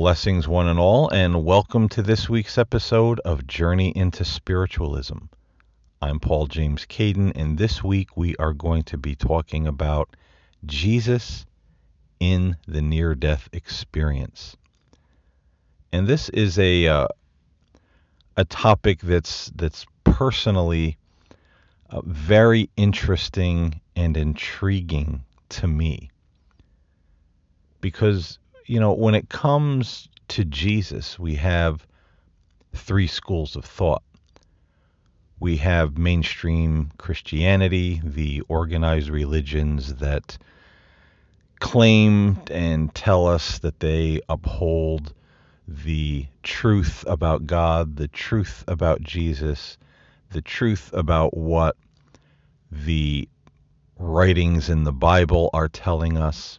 Blessings, one and all, and welcome to this week's episode of Journey into Spiritualism. I'm Paul James Caiden, and this week we are going to be talking about Jesus in the near death experience. And this is a uh, a topic that's that's personally uh, very interesting and intriguing to me because you know, when it comes to Jesus, we have three schools of thought. We have mainstream Christianity, the organized religions that claim and tell us that they uphold the truth about God, the truth about Jesus, the truth about what the writings in the Bible are telling us.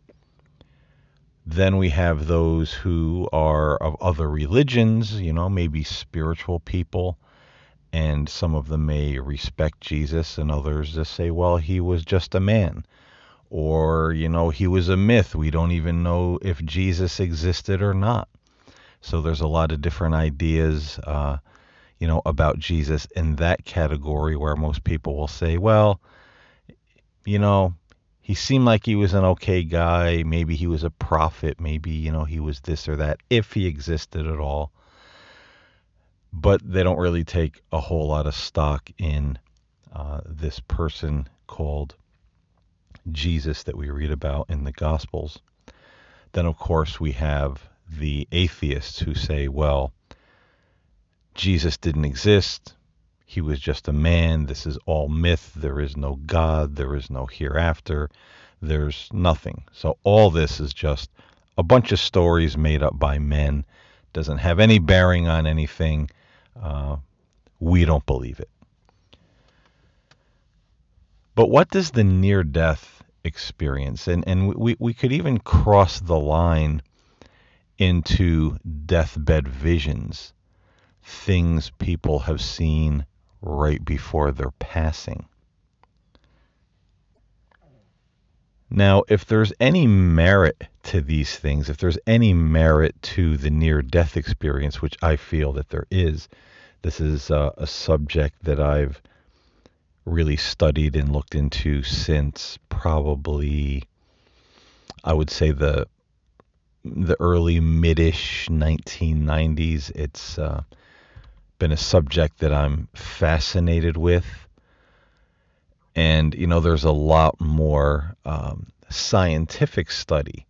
Then we have those who are of other religions, you know, maybe spiritual people, and some of them may respect Jesus, and others just say, well, he was just a man. Or, you know, he was a myth. We don't even know if Jesus existed or not. So there's a lot of different ideas, uh, you know, about Jesus in that category where most people will say, well, you know, he seemed like he was an okay guy. Maybe he was a prophet. Maybe, you know, he was this or that, if he existed at all. But they don't really take a whole lot of stock in uh, this person called Jesus that we read about in the Gospels. Then, of course, we have the atheists who say, well, Jesus didn't exist. He was just a man. This is all myth. There is no God. There is no hereafter. There's nothing. So all this is just a bunch of stories made up by men. Doesn't have any bearing on anything. Uh, we don't believe it. But what does the near death experience? And, and we, we could even cross the line into deathbed visions, things people have seen right before their passing. Now, if there's any merit to these things, if there's any merit to the near death experience, which I feel that there is, this is uh, a subject that I've really studied and looked into since probably, I would say, the the early midish 1990s. It's uh, been a subject that I'm fascinated with. And, you know, there's a lot more um, scientific study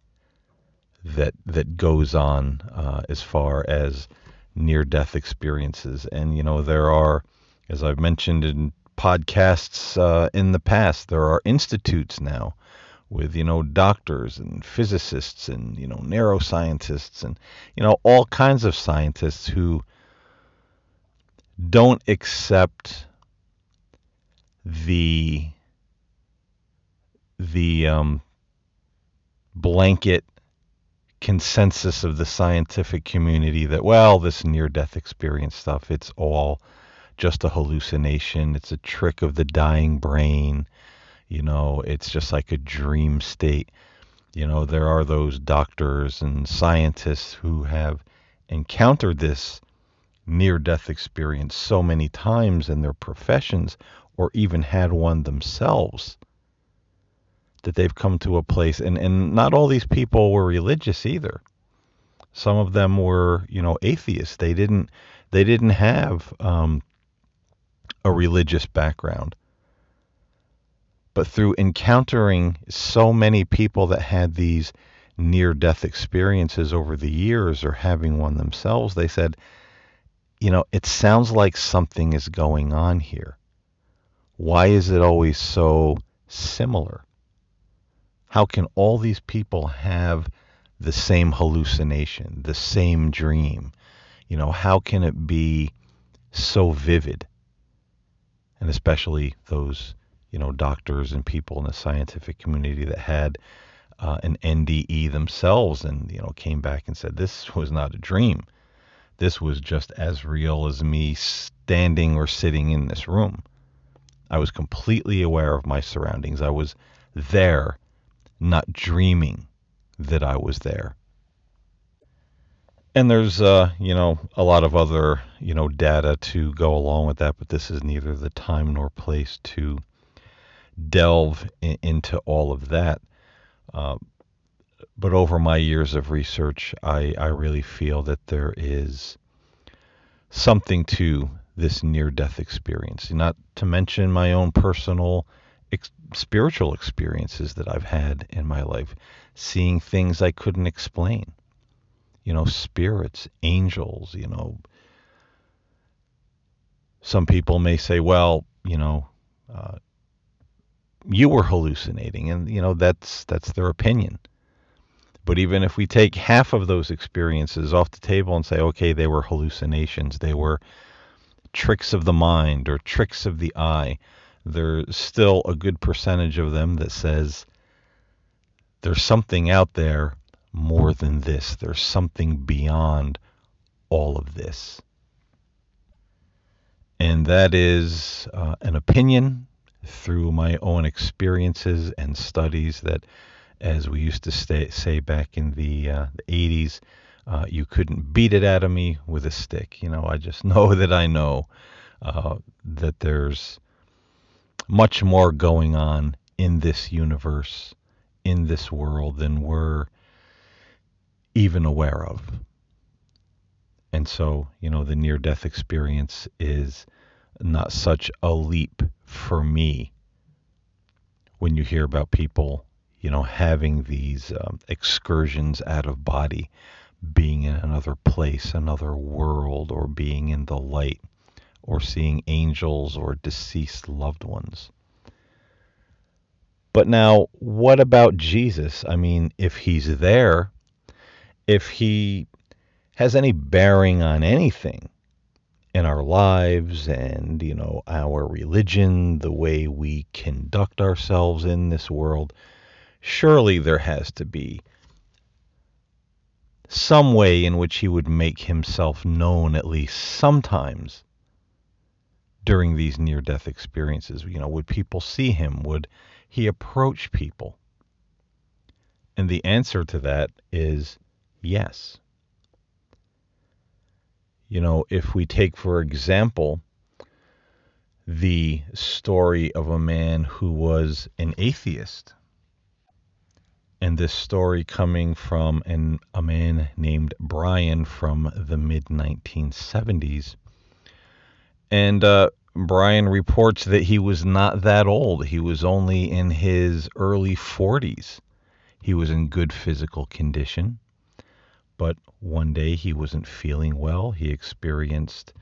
that that goes on uh, as far as near death experiences. And, you know, there are, as I've mentioned in podcasts uh, in the past, there are institutes now with you know doctors and physicists and you know neuroscientists and you know all kinds of scientists who don't accept the the um, blanket consensus of the scientific community that well this near death experience stuff it's all just a hallucination. It's a trick of the dying brain. You know it's just like a dream state. You know there are those doctors and scientists who have encountered this near death experience so many times in their professions or even had one themselves that they've come to a place and and not all these people were religious either. Some of them were you know atheists. They didn't they didn't have um, a religious background. But through encountering so many people that had these near death experiences over the years or having one themselves they said you know, it sounds like something is going on here. Why is it always so similar? How can all these people have the same hallucination, the same dream? You know, how can it be so vivid? And especially those, you know, doctors and people in the scientific community that had uh, an NDE themselves and, you know, came back and said, this was not a dream this was just as real as me standing or sitting in this room. I was completely aware of my surroundings. I was there, not dreaming that I was there. And there's, uh, you know, a lot of other, you know, data to go along with that, but this is neither the time nor place to delve in, into all of that. Uh, but over my years of research, I, I really feel that there is something to this near death experience, not to mention my own personal ex- spiritual experiences that I've had in my life, seeing things I couldn't explain. You know, spirits, angels, you know. Some people may say, well, you know, uh, you were hallucinating and you know that's that's their opinion but even if we take half of those experiences off the table and say okay they were hallucinations they were tricks of the mind or tricks of the eye there's still a good percentage of them that says there's something out there more than this. There's something beyond all of this. And that is uh, an opinion through my own experiences and studies that, as we used to stay, say back in the, uh, the 80s, uh, you couldn't beat it out of me with a stick. You know, I just know that I know uh, that there's much more going on in this universe, in this world, than we're even aware of. And so, you know, the near death experience is not such a leap for me when you hear about people, you know, having these um, excursions out of body, being in another place, another world, or being in the light, or seeing angels or deceased loved ones. But now, what about Jesus? I mean, if he's there, if he has any bearing on anything, in our lives and, you know, our religion, the way we conduct ourselves in this world, surely there has to be some way in which he would make himself known at least sometimes during these near death experiences. You know, would people see him? Would he approach people? And the answer to that is yes. You know, if we take, for example, the story of a man who was an atheist, and this story coming from an, a man named Brian from the mid 1970s. And uh, Brian reports that he was not that old. He was only in his early 40s. He was in good physical condition. But one day he wasn't feeling well. He experienced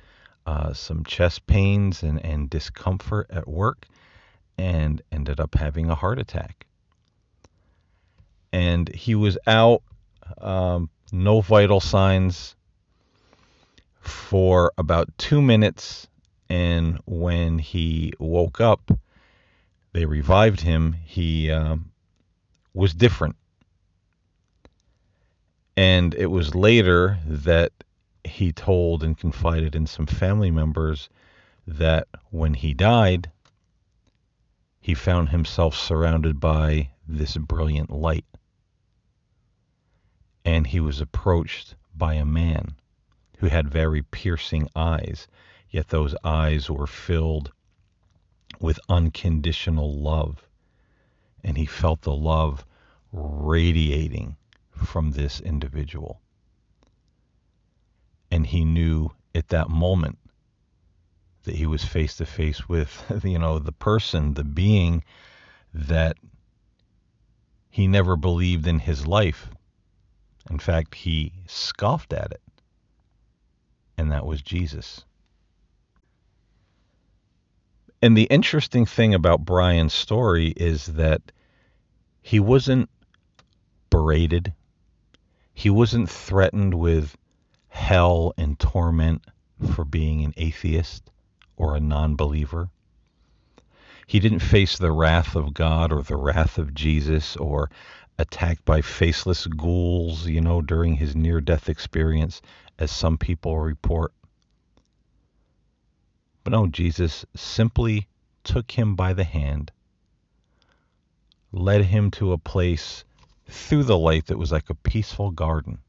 uh, some chest pains and, and discomfort at work and ended up having a heart attack. And he was out, um, no vital signs, for about two minutes. And when he woke up, they revived him. He um, was different and it was later that he told and confided in some family members that when he died, he found himself surrounded by this brilliant light. He was approached by a man who had very piercing eyes, yet those eyes were filled with unconditional love. And he felt the love radiating from this individual. And he knew at that moment that he was face to face with, you know, the person, the being that he never believed in his life. In fact, he scoffed at it. And that was Jesus. And the interesting thing about Brian's story is that he wasn't berated. He wasn't threatened with hell and torment for being an atheist or a non believer. He didn't face the wrath of God or the wrath of Jesus or attacked by faceless ghouls, you know, during his near death experience, as some people report. But no, Jesus simply took him by the hand, led him to a place through the light that was like a peaceful garden.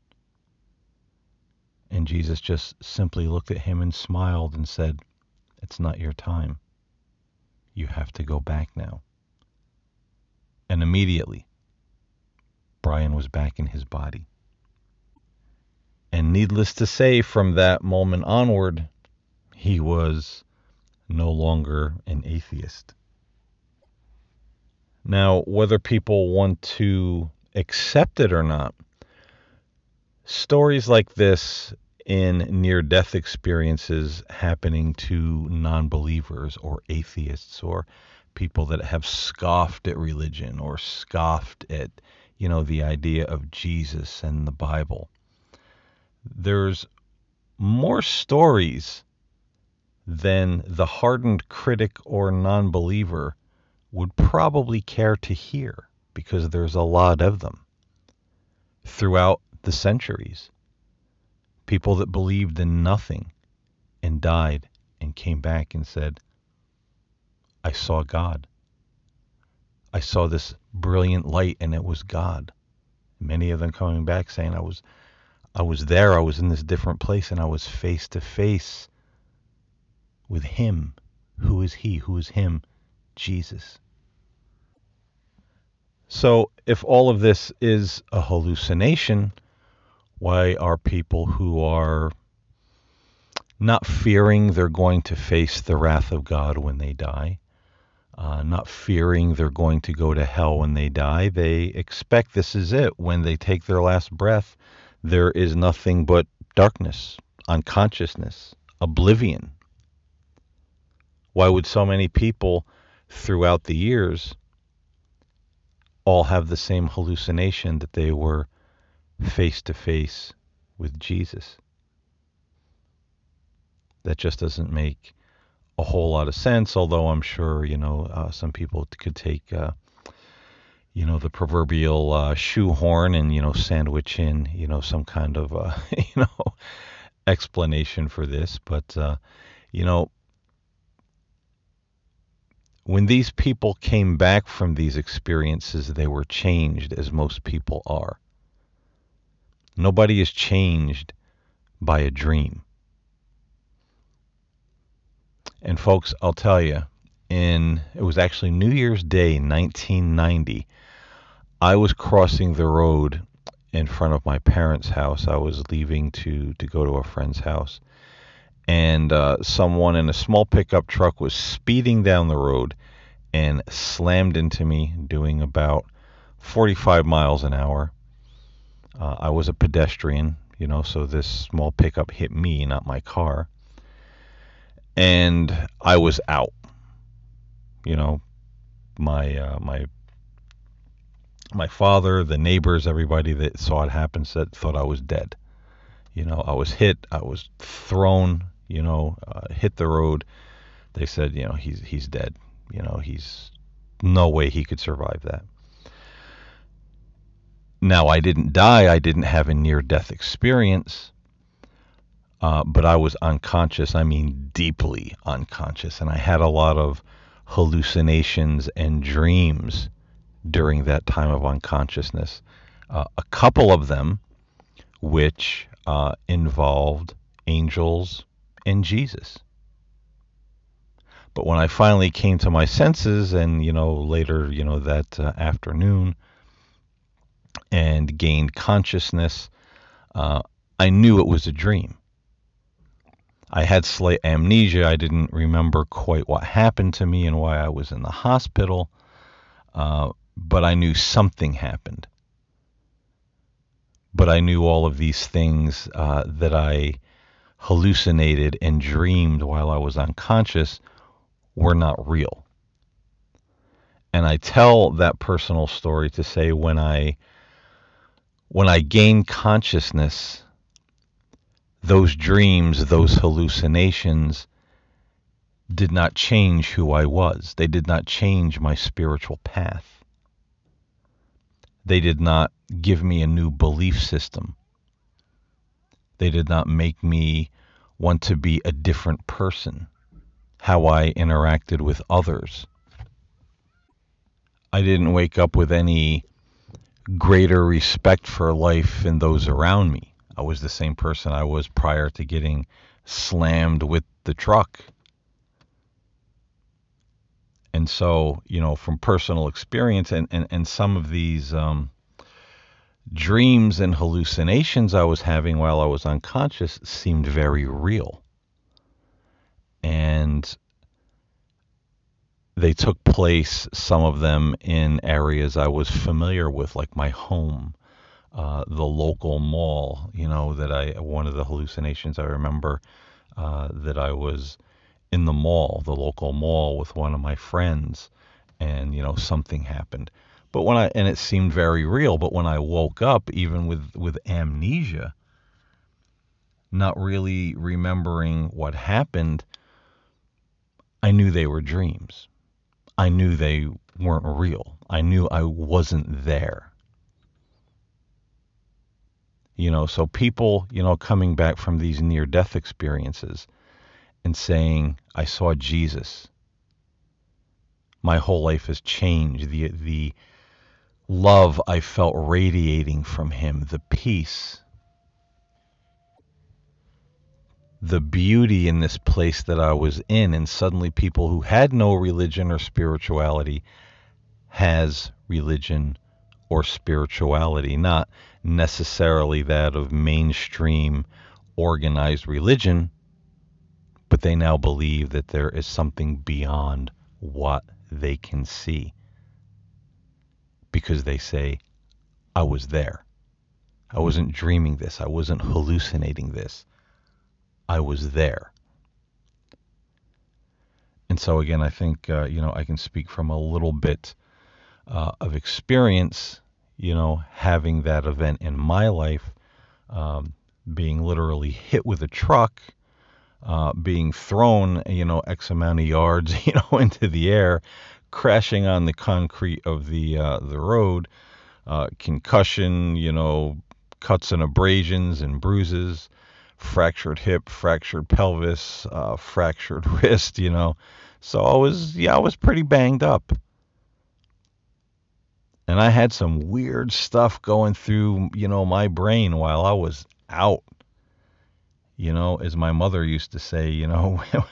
And Jesus just simply looked at him and smiled and said, It's not your time. You have to go back now. And immediately, Brian was back in his body. And needless to say, from that moment onward, he was no longer an atheist. Now, whether people want to accept it or not, stories like this in near death experiences happening to non believers or atheists or people that have scoffed at religion or scoffed at, you know, the idea of Jesus and the Bible. There's more stories than the hardened critic or non believer would probably care to hear because there's a lot of them throughout the centuries. People that believed in nothing and died and came back and said, I saw God. I saw this brilliant light and it was God. Many of them coming back saying I was I was there, I was in this different place and I was face to face with him. Who is he? Who is him? Jesus. So, if all of this is a hallucination, why are people who are not fearing they're going to face the wrath of God when they die, uh, not fearing they're going to go to hell when they die, they expect this is it. When they take their last breath, there is nothing but darkness, unconsciousness, oblivion. Why would so many people throughout the years all have the same hallucination that they were face to face with Jesus? That just doesn't make a whole lot of sense, although I'm sure, you know, uh, some people could take, uh, you know, the proverbial uh, shoehorn and, you know, sandwich in, you know, some kind of, uh, you know, explanation for this. But, uh, you know, when these people came back from these experiences, they were changed, as most people are. Nobody is changed by a dream. And folks, I'll tell you, in it was actually New Year's Day 1990, I was crossing the road in front of my parents' house. I was leaving to to go to a friend's house and uh, someone in a small pickup truck was speeding down the road and slammed into me, doing about 45 miles an hour. Uh, I was a pedestrian, you know, so this small pickup hit me, not my car. And I was out. You know, my uh, my my father, the neighbors, everybody that saw it happen said thought I was dead. You know, I was hit, I was thrown, you know, uh, hit the road. They said, you know, he's he's dead. You know, he's no way he could survive that. Now, I didn't die. I didn't have a near death experience. Uh, but I was unconscious. I mean, deeply unconscious. And I had a lot of hallucinations and dreams during that time of unconsciousness. Uh, a couple of them, which uh, involved angels and Jesus. But when I finally came to my senses, and you know later, you know that uh, afternoon, and gained consciousness, uh, I knew it was a dream. I had slight amnesia. I didn't remember quite what happened to me and why I was in the hospital, uh, but I knew something happened but I knew all of these things uh, that I hallucinated and dreamed while I was unconscious were not real. And I tell that personal story to say when I when I gained consciousness, those dreams, those hallucinations did not change who I was. They did not change my spiritual path. They did not give me a new belief system. They did not make me want to be a different person, how I interacted with others. I didn't wake up with any greater respect for life and those around me. I was the same person I was prior to getting slammed with the truck. And so, you know, from personal experience and, and, and some of these um, dreams and hallucinations I was having while I was unconscious seemed very real. And they took place, some of them in areas I was familiar with, like my home, uh, the local mall. You know, that I, one of the hallucinations I remember uh, that I was in the mall, the local mall, with one of my friends, and, you know, something happened. But when I, and it seemed very real, but when I woke up, even with, with amnesia, not really remembering what happened, I knew they were dreams. I knew they weren't real. I knew I wasn't there. You know, so people, you know, coming back from these near death experiences and saying, I saw Jesus. My whole life has changed. The the love I felt radiating from him, the peace, the beauty in this place that I was in, and suddenly people who had no religion or spirituality has religion or spirituality, not necessarily that of mainstream organized religion, but they now believe that there is something beyond what they can see because they say, I was there. I wasn't dreaming this. I wasn't hallucinating this. I was there. And so, again, I think, uh, you know, I can speak from a little bit uh, of experience, you know, having that event in my life, um, being literally hit with a truck, uh, being thrown, you know, X amount of yards, you know, into the air, crashing on the concrete of the uh, the road, uh, concussion, you know, cuts and abrasions and bruises, fractured hip, fractured pelvis, uh, fractured wrist, you know. So I was, yeah, I was pretty banged up. And I had some weird stuff going through, you know, my brain while I was out. You know, as my mother used to say, you know,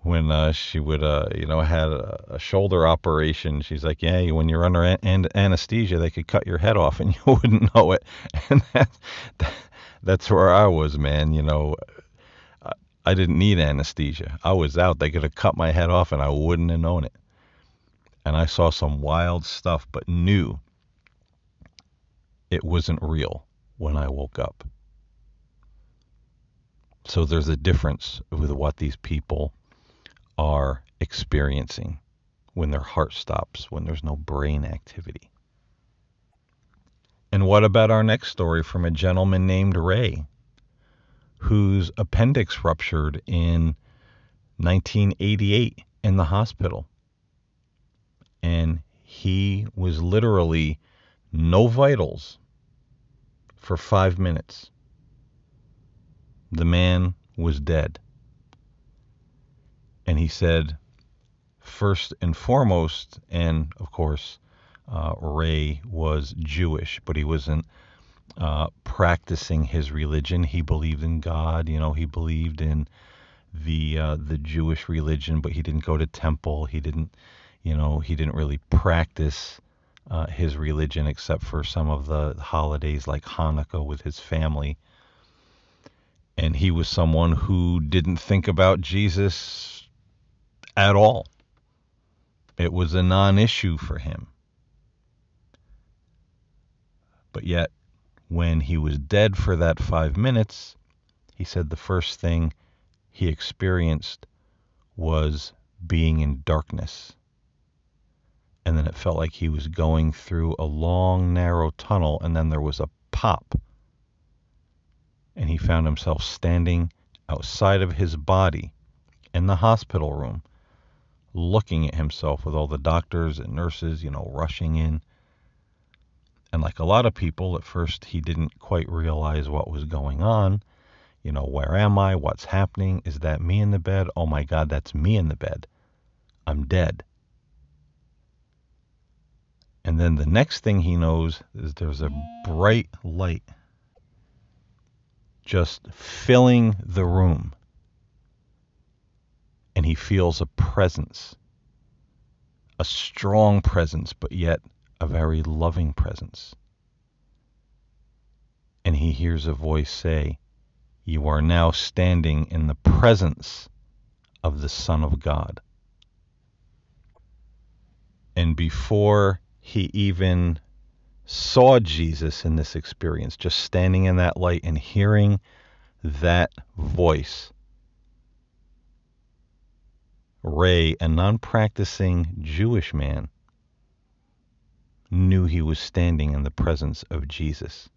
when uh, she would, uh, you know, had a, a, shoulder operation. She's like, yeah, when you're under an- an- anesthesia, they could cut your head off and you wouldn't know it. And that, that, that's where I was, man. You know, I, I didn't need anesthesia. I was out. They could have cut my head off and I wouldn't have known it. And I saw some wild stuff, but knew it wasn't real when I woke up. So there's a difference with what these people are experiencing when their heart stops, when there's no brain activity. And what about our next story from a gentleman named Ray, whose appendix ruptured in 1988 in the hospital? And he was literally no vitals for five minutes. The man was dead. And he said, first and foremost, and of course, uh, Ray was Jewish, but he wasn't uh, practicing his religion. He believed in God. You know, he believed in the uh, the Jewish religion, but he didn't go to temple. He didn't, you know, he didn't really practice uh, his religion except for some of the holidays like Hanukkah with his family. And he was someone who didn't think about Jesus at all. It was a non issue for him. But yet, when he was dead for that five minutes, he said the first thing he experienced was being in darkness. And then it felt like he was going through a long, narrow tunnel, and then there was a pop. And he found himself standing outside of his body in the hospital room, looking at himself with all the doctors and nurses, you know, rushing in. And like a lot of people, at first he didn't quite realize what was going on. You know, where am I? What's happening? Is that me in the bed? Oh my God, that's me in the bed. I'm dead. And then the next thing he knows is there's a bright light just filling the room. And he feels a presence, a strong presence, but yet a very loving presence. And he hears a voice say, You are now standing in the presence of the Son of God. And before he even saw Jesus in this experience, just standing in that light and hearing that voice, Ray, a non practicing Jewish man, knew he was standing in the presence of Jesus.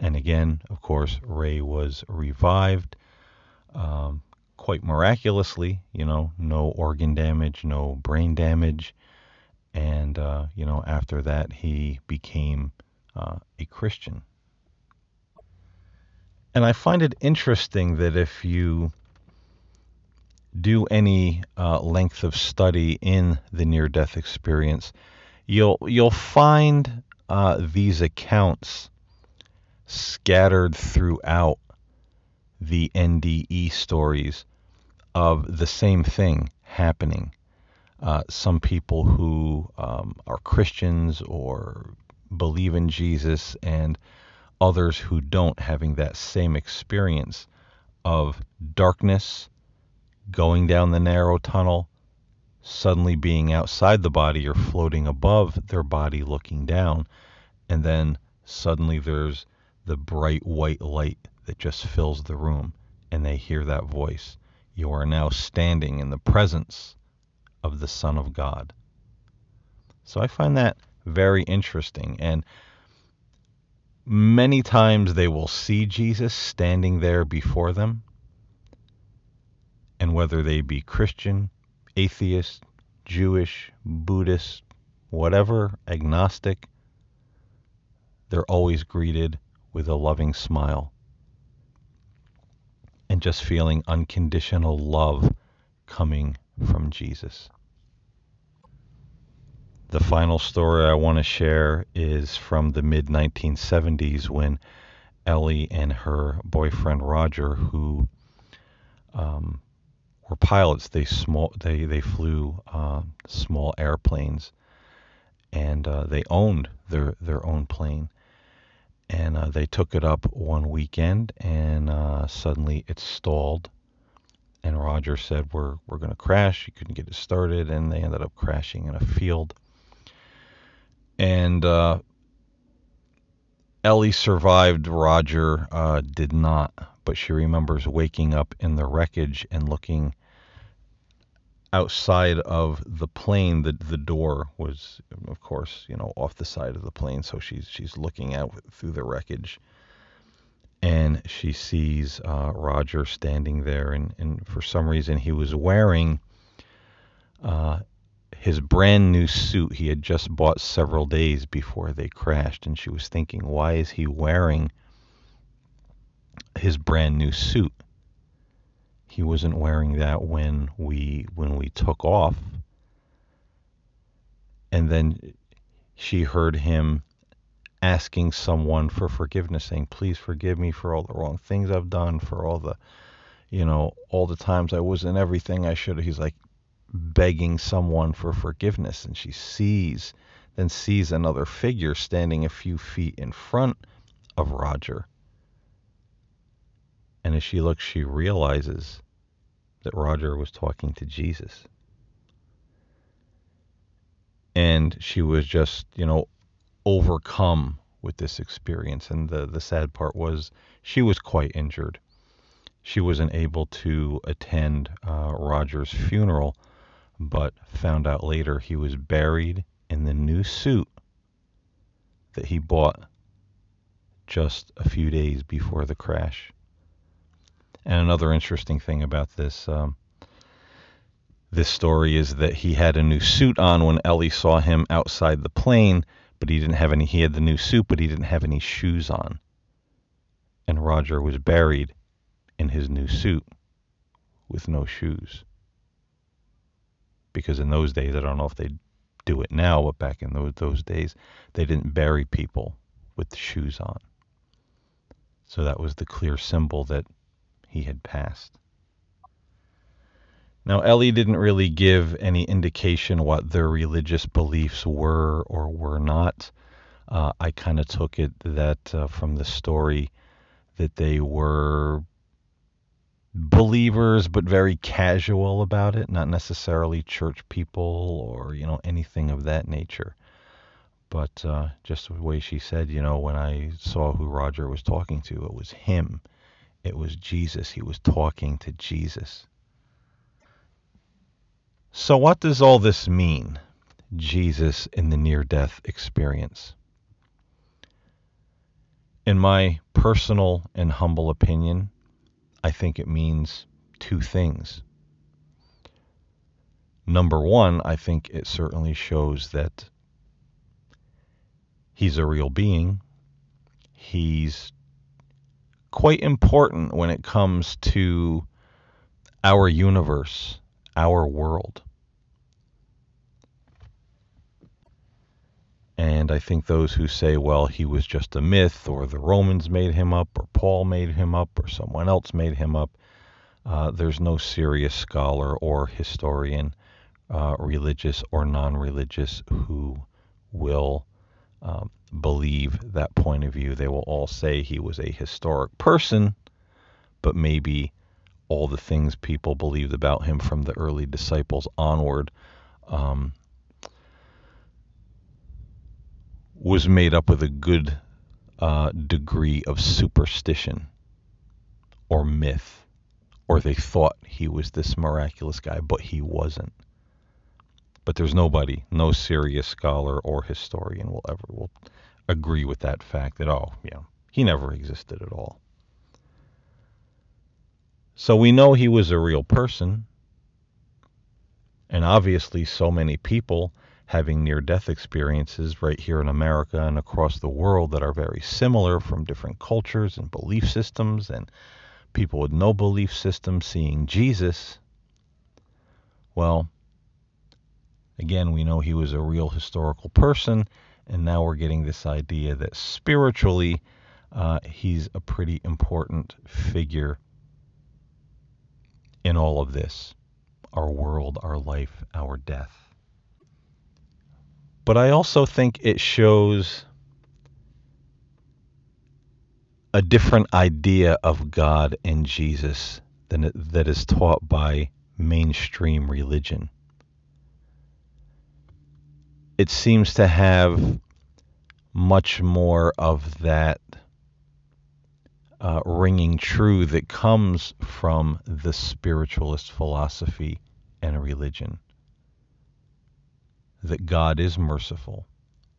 And again, of course, Ray was revived um, quite miraculously, you know, no organ damage, no brain damage. And, uh, you know, after that, he became uh, a Christian. And I find it interesting that if you do any uh, length of study in the near-death experience, you'll you'll find uh, these accounts scattered throughout the NDE stories of the same thing happening. Uh, some people who um, are Christians or believe in Jesus, and others who don't having that same experience of darkness, going down the narrow tunnel, suddenly being outside the body or floating above their body looking down, and then suddenly there's the bright white light that just fills the room, and they hear that voice. You are now standing in the presence of the Son of God. So I find that very interesting. And many times they will see Jesus standing there before them. And whether they be Christian, atheist, Jewish, Buddhist, whatever, agnostic, they're always greeted with a loving smile and just feeling unconditional love coming from Jesus. The final story I want to share is from the mid 1970s when Ellie and her boyfriend Roger, who um, were pilots, they small they they flew uh, small airplanes, and uh, they owned their their own plane and uh, they took it up one weekend, and uh, suddenly it stalled. And Roger said, "We're we're going to crash." He couldn't get it started, and they ended up crashing in a field. And uh, Ellie survived. Roger uh, did not, but she remembers waking up in the wreckage and looking outside of the plane the the door was of course you know off the side of the plane. So she's she's looking out through the wreckage. And she sees uh, Roger standing there. And and for some reason he was wearing uh, his brand new suit he had just bought several days before they crashed. And she was thinking why is he wearing his brand new suit he wasn't wearing that when we when we took off. And then she heard him asking someone for forgiveness saying please forgive me for all the wrong things I've done for all the you know all the times I wasn't everything I should he's like begging someone for forgiveness and she sees then sees another figure standing a few feet in front of Roger. And as she looks she realizes that Roger was talking to Jesus. And she was just, you know, overcome with this experience. And the, the sad part was she was quite injured. She wasn't able to attend uh, Roger's funeral, but found out later he was buried in the new suit that he bought just a few days before the crash. And another interesting thing about this um, this story is that he had a new suit on when Ellie saw him outside the plane, but he didn't have any. He had the new suit, but he didn't have any shoes on. And Roger was buried in his new suit with no shoes. Because in those days, I don't know if they do it now, but back in those those days, they didn't bury people with shoes on. So that was the clear symbol that he had passed. Now, Ellie didn't really give any indication what their religious beliefs were or were not. Uh, I kind of took it that uh, from the story that they were believers, but very casual about it, not necessarily church people or you know anything of that nature. But uh, just the way she said, you know, when I saw who Roger was talking to, it was him. It was Jesus. He was talking to Jesus. So, what does all this mean? Jesus in the near death experience. In my personal and humble opinion, I think it means two things. Number one, I think it certainly shows that he's a real being. He's quite important when it comes to our universe, our world. And I think those who say, well, he was just a myth, or the Romans made him up, or Paul made him up, or someone else made him up, uh, there's no serious scholar or historian, uh, religious or non religious, who will um, believe that point of view. They will all say he was a historic person, but maybe all the things people believed about him from the early disciples onward um, was made up with a good uh, degree of superstition or myth, or they thought he was this miraculous guy, but he wasn't. But there's nobody, no serious scholar or historian will ever will agree with that fact that oh, yeah, he never existed at all. So we know he was a real person, and obviously so many people having near death experiences right here in America and across the world that are very similar from different cultures and belief systems and people with no belief system seeing Jesus. Well, again, we know he was a real historical person, and now we're getting this idea that spiritually uh, he's a pretty important figure in all of this our world, our life, our death. But I also think it shows a different idea of God and Jesus than that is taught by mainstream religion. It seems to have much more of that uh, ringing true that comes from the spiritualist philosophy and religion. That God is merciful,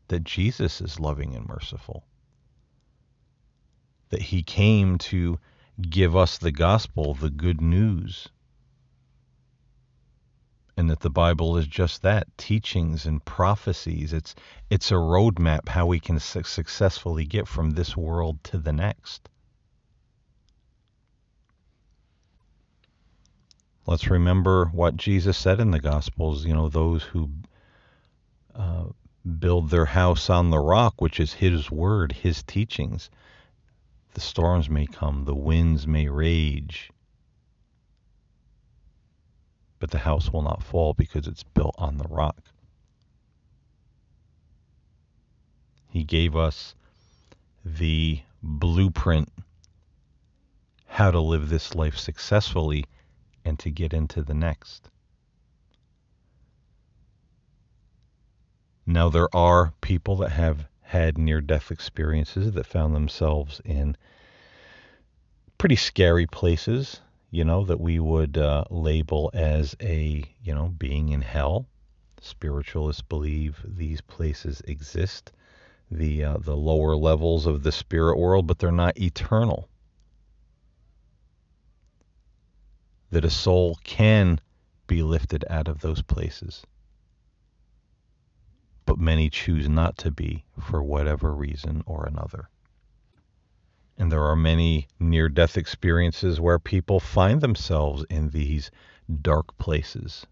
that Jesus is loving and merciful, that he came to give us the gospel, the good news, and that the Bible is just that teachings and prophecies. It's, it's a roadmap how we can su- successfully get from this world to the next. Let's remember what Jesus said in the Gospels. You know, those who uh, build their house on the rock, which is His word, His teachings. The storms may come, the winds may rage, but the house will not fall because it's built on the rock. He gave us the blueprint how to live this life successfully and to get into the next. Now, there are people that have had near death experiences that found themselves in pretty scary places, you know, that we would uh, label as a, you know, being in hell. Spiritualists believe these places exist, the uh, the lower levels of the spirit world, but they're not eternal. That a soul can be lifted out of those places but many choose not to be for whatever reason or another. And there are many near death experiences where people find themselves in these dark places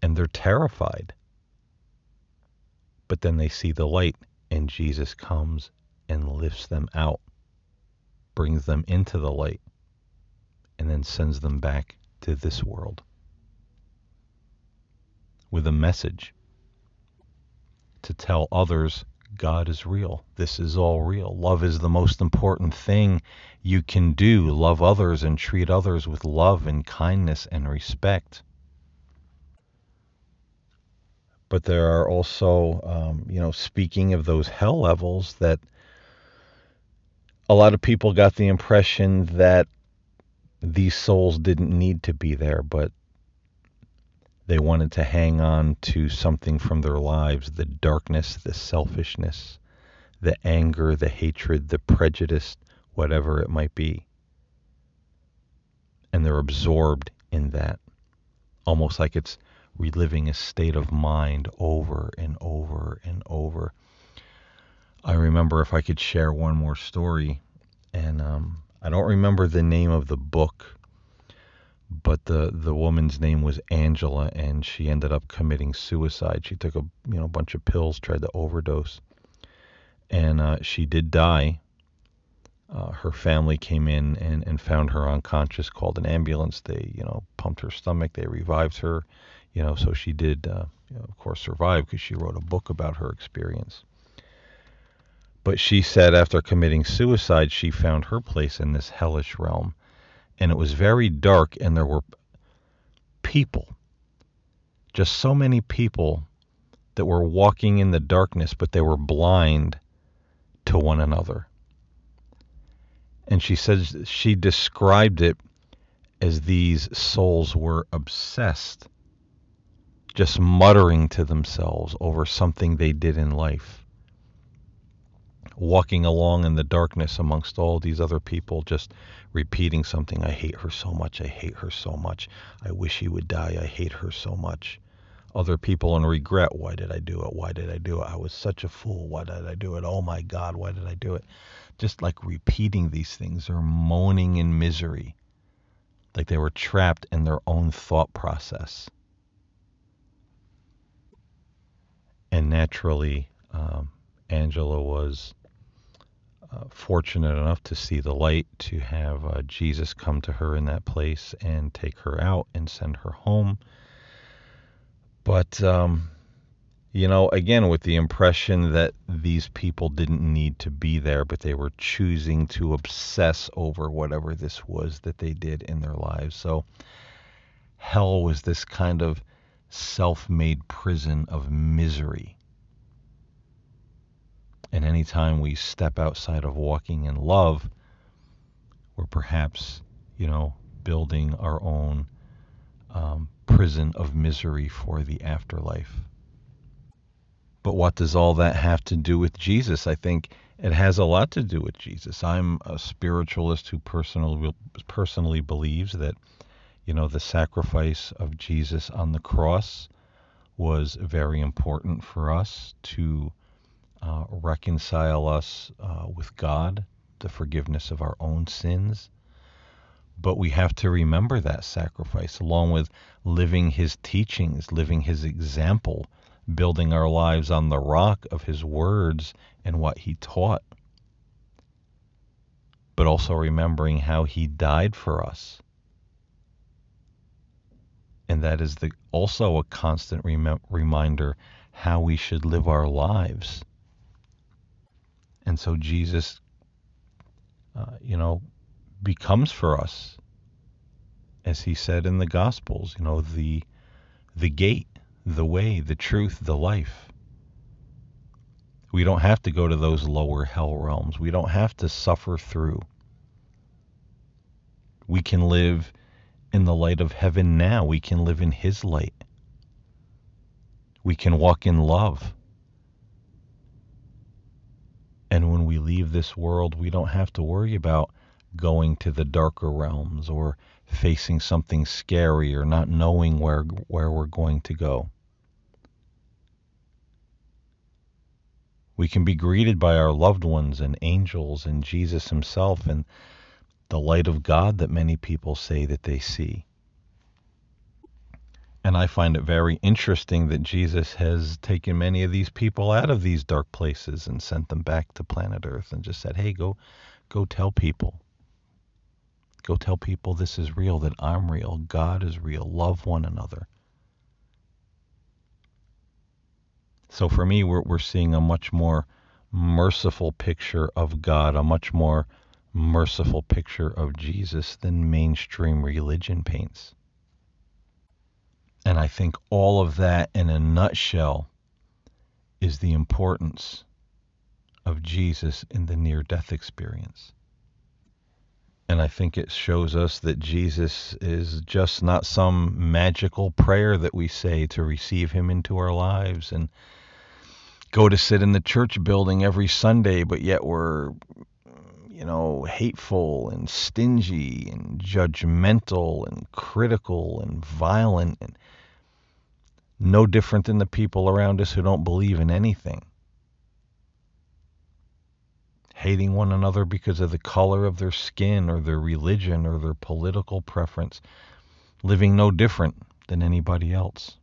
and they're terrified. But then they see the light and Jesus comes and lifts them out, brings them into the light, and then sends them back to this world with a message to tell others God is real. This is all real. Love is the most important thing you can do. Love others and treat others with love and kindness and respect. But there are also, um, you know, speaking of those hell levels, that a lot of people got the impression that these souls didn't need to be there, but they wanted to hang on to something from their lives the darkness, the selfishness, the anger, the hatred, the prejudice, whatever it might be. And they're absorbed in that, almost like it's reliving a state of mind over and over and over. I remember if I could share one more story, and um, I don't remember the name of the book but the the woman's name was Angela, and she ended up committing suicide. She took a you know bunch of pills, tried to overdose, and uh, she did die. Uh, her family came in and, and found her unconscious, called an ambulance. They you know pumped her stomach, they revived her, you know, so she did uh, you know, of course survive because she wrote a book about her experience. But she said after committing suicide, she found her place in this hellish realm and it was very dark, and there were people, just so many people that were walking in the darkness, but they were blind to one another. And she says she described it as these souls were obsessed, just muttering to themselves over something they did in life walking along in the darkness amongst all these other people, just repeating something. I hate her so much. I hate her so much. I wish he would die. I hate her so much. Other people in regret. Why did I do it? Why did I do it? I was such a fool. Why did I do it? Oh my God, why did I do it? Just like repeating these things or moaning in misery, like they were trapped in their own thought process. And naturally, um, Angela was uh, fortunate enough to see the light, to have uh, Jesus come to her in that place and take her out and send her home. But, um, you know, again, with the impression that these people didn't need to be there, but they were choosing to obsess over whatever this was that they did in their lives. So, hell was this kind of self made prison of misery and anytime we step outside of walking in love, we're perhaps, you know, building our own um, prison of misery for the afterlife. But what does all that have to do with Jesus? I think it has a lot to do with Jesus. I'm a spiritualist who personally personally believes that, you know, the sacrifice of Jesus on the cross was very important for us to uh, reconcile us uh, with God, the forgiveness of our own sins. But we have to remember that sacrifice along with living his teachings, living his example, building our lives on the rock of his words and what he taught. But also remembering how he died for us. And that is the, also a constant rem- reminder how we should live our lives and so Jesus, uh, you know, becomes for us, as he said in the Gospels, you know, the the gate, the way, the truth, the life. We don't have to go to those lower hell realms. We don't have to suffer through. We can live in the light of heaven now. We can live in His light. We can walk in love. And when we leave this world, we don't have to worry about going to the darker realms or facing something scary or not knowing where where we're going to go. We can be greeted by our loved ones and angels and Jesus himself and the light of God that many people say that they see. And I find it very interesting that Jesus has taken many of these people out of these dark places and sent them back to planet Earth and just said, "Hey, go go tell people. Go tell people this is real, that I'm real, God is real, love one another." So for me, we're we're seeing a much more merciful picture of God, a much more merciful picture of Jesus than mainstream religion paints. And I think all of that in a nutshell is the importance of Jesus in the near death experience. And I think it shows us that Jesus is just not some magical prayer that we say to receive him into our lives and go to sit in the church building every Sunday, but yet we're, you know, hateful and stingy and judgmental and critical and violent and no different than the people around us who don't believe in anything. Hating one another because of the color of their skin or their religion or their political preference, living no different than anybody else.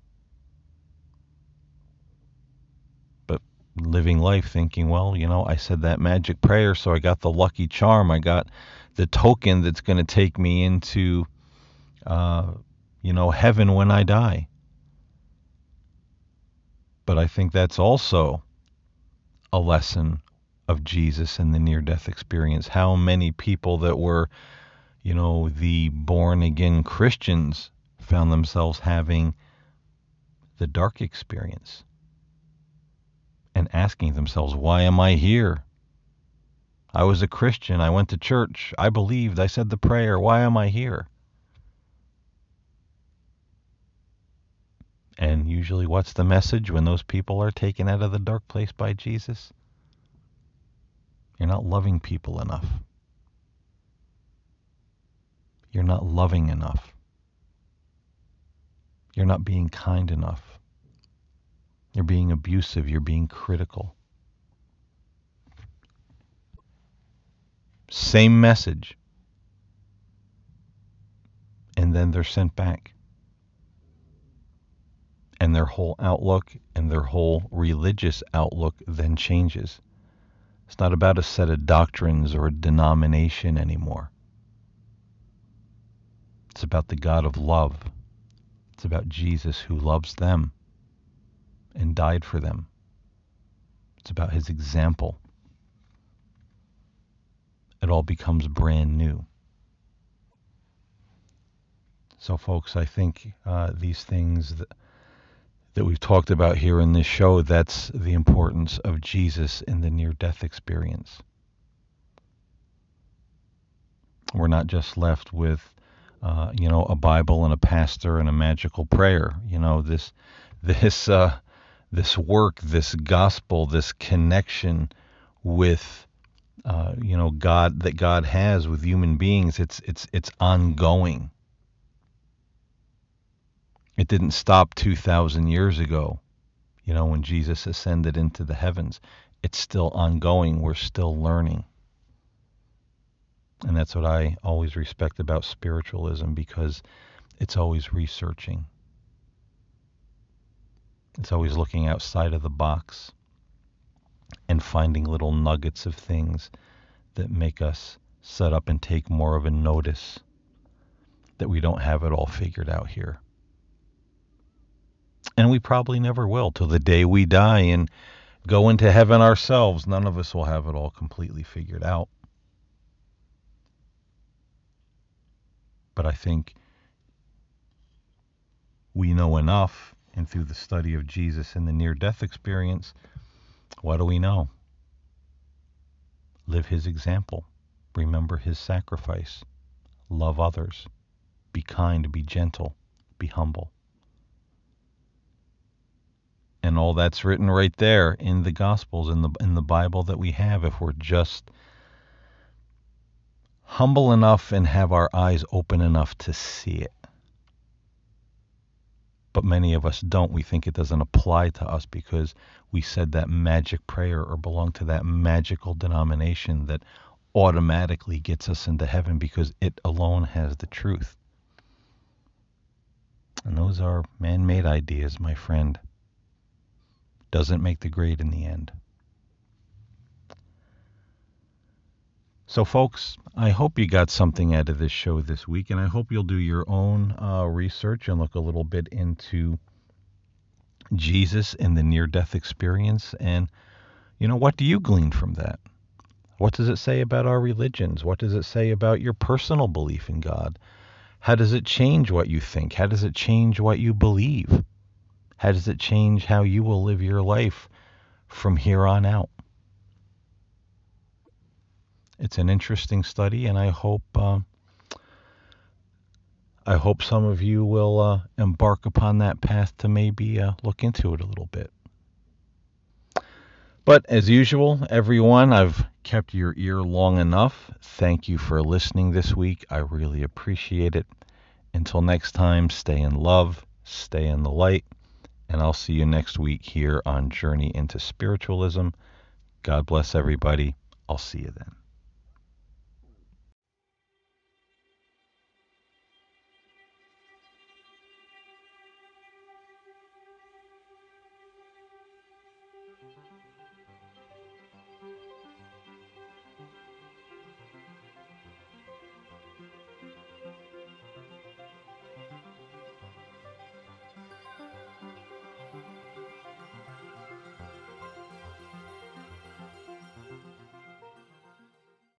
But living life thinking, well, you know, I said that magic prayer, so I got the lucky charm. I got the token that's going to take me into, uh, you know, heaven when I die. But I think that's also a lesson of Jesus and the near death experience. How many people that were, you know, the born again Christians found themselves having the dark experience and asking themselves, why am I here? I was a Christian. I went to church. I believed. I said the prayer. Why am I here? And usually, what's the message when those people are taken out of the dark place by Jesus? You're not loving people enough. You're not loving enough. You're not being kind enough. You're being abusive. You're being critical. Same message. And then they're sent back and their whole outlook and their whole religious outlook then changes. It's not about a set of doctrines or a denomination anymore. It's about the God of love. It's about Jesus who loves them and died for them. It's about his example. It all becomes brand new. So, folks, I think uh, these things. That, that we've talked about here in this show, that's the importance of Jesus in the near death experience. We're not just left with, uh, you know, a Bible and a pastor and a magical prayer. You know, this, this, uh, this work, this gospel, this connection with, uh, you know, God that God has with human beings. It's it's it's ongoing. It didn't stop 2,000 years ago, you know, when Jesus ascended into the heavens. It's still ongoing. We're still learning. And that's what I always respect about spiritualism because it's always researching. It's always looking outside of the box and finding little nuggets of things that make us set up and take more of a notice that we don't have it all figured out here. And we probably never will till the day we die and go into heaven ourselves. None of us will have it all completely figured out. But I think we know enough, and through the study of Jesus and the near death experience, what do we know? Live his example. Remember his sacrifice. Love others. Be kind, be gentle, be humble and all that's written right there in the gospels in the in the bible that we have if we're just humble enough and have our eyes open enough to see it. But many of us don't. We think it doesn't apply to us because we said that magic prayer or belong to that magical denomination that automatically gets us into heaven because it alone has the truth. And those are man made ideas, my friend. Doesn't make the grade in the end. So, folks, I hope you got something out of this show this week, and I hope you'll do your own uh, research and look a little bit into Jesus and the near death experience. And, you know, what do you glean from that? What does it say about our religions? What does it say about your personal belief in God? How does it change what you think? How does it change what you believe? How does it change how you will live your life from here on out? It's an interesting study, and I hope uh, I hope some of you will uh, embark upon that path to maybe uh, look into it a little bit. But as usual, everyone, I've kept your ear long enough. Thank you for listening this week. I really appreciate it. Until next time, stay in love, stay in the light, and I'll see you next week here on Journey into Spiritualism. God bless everybody. I'll see you then.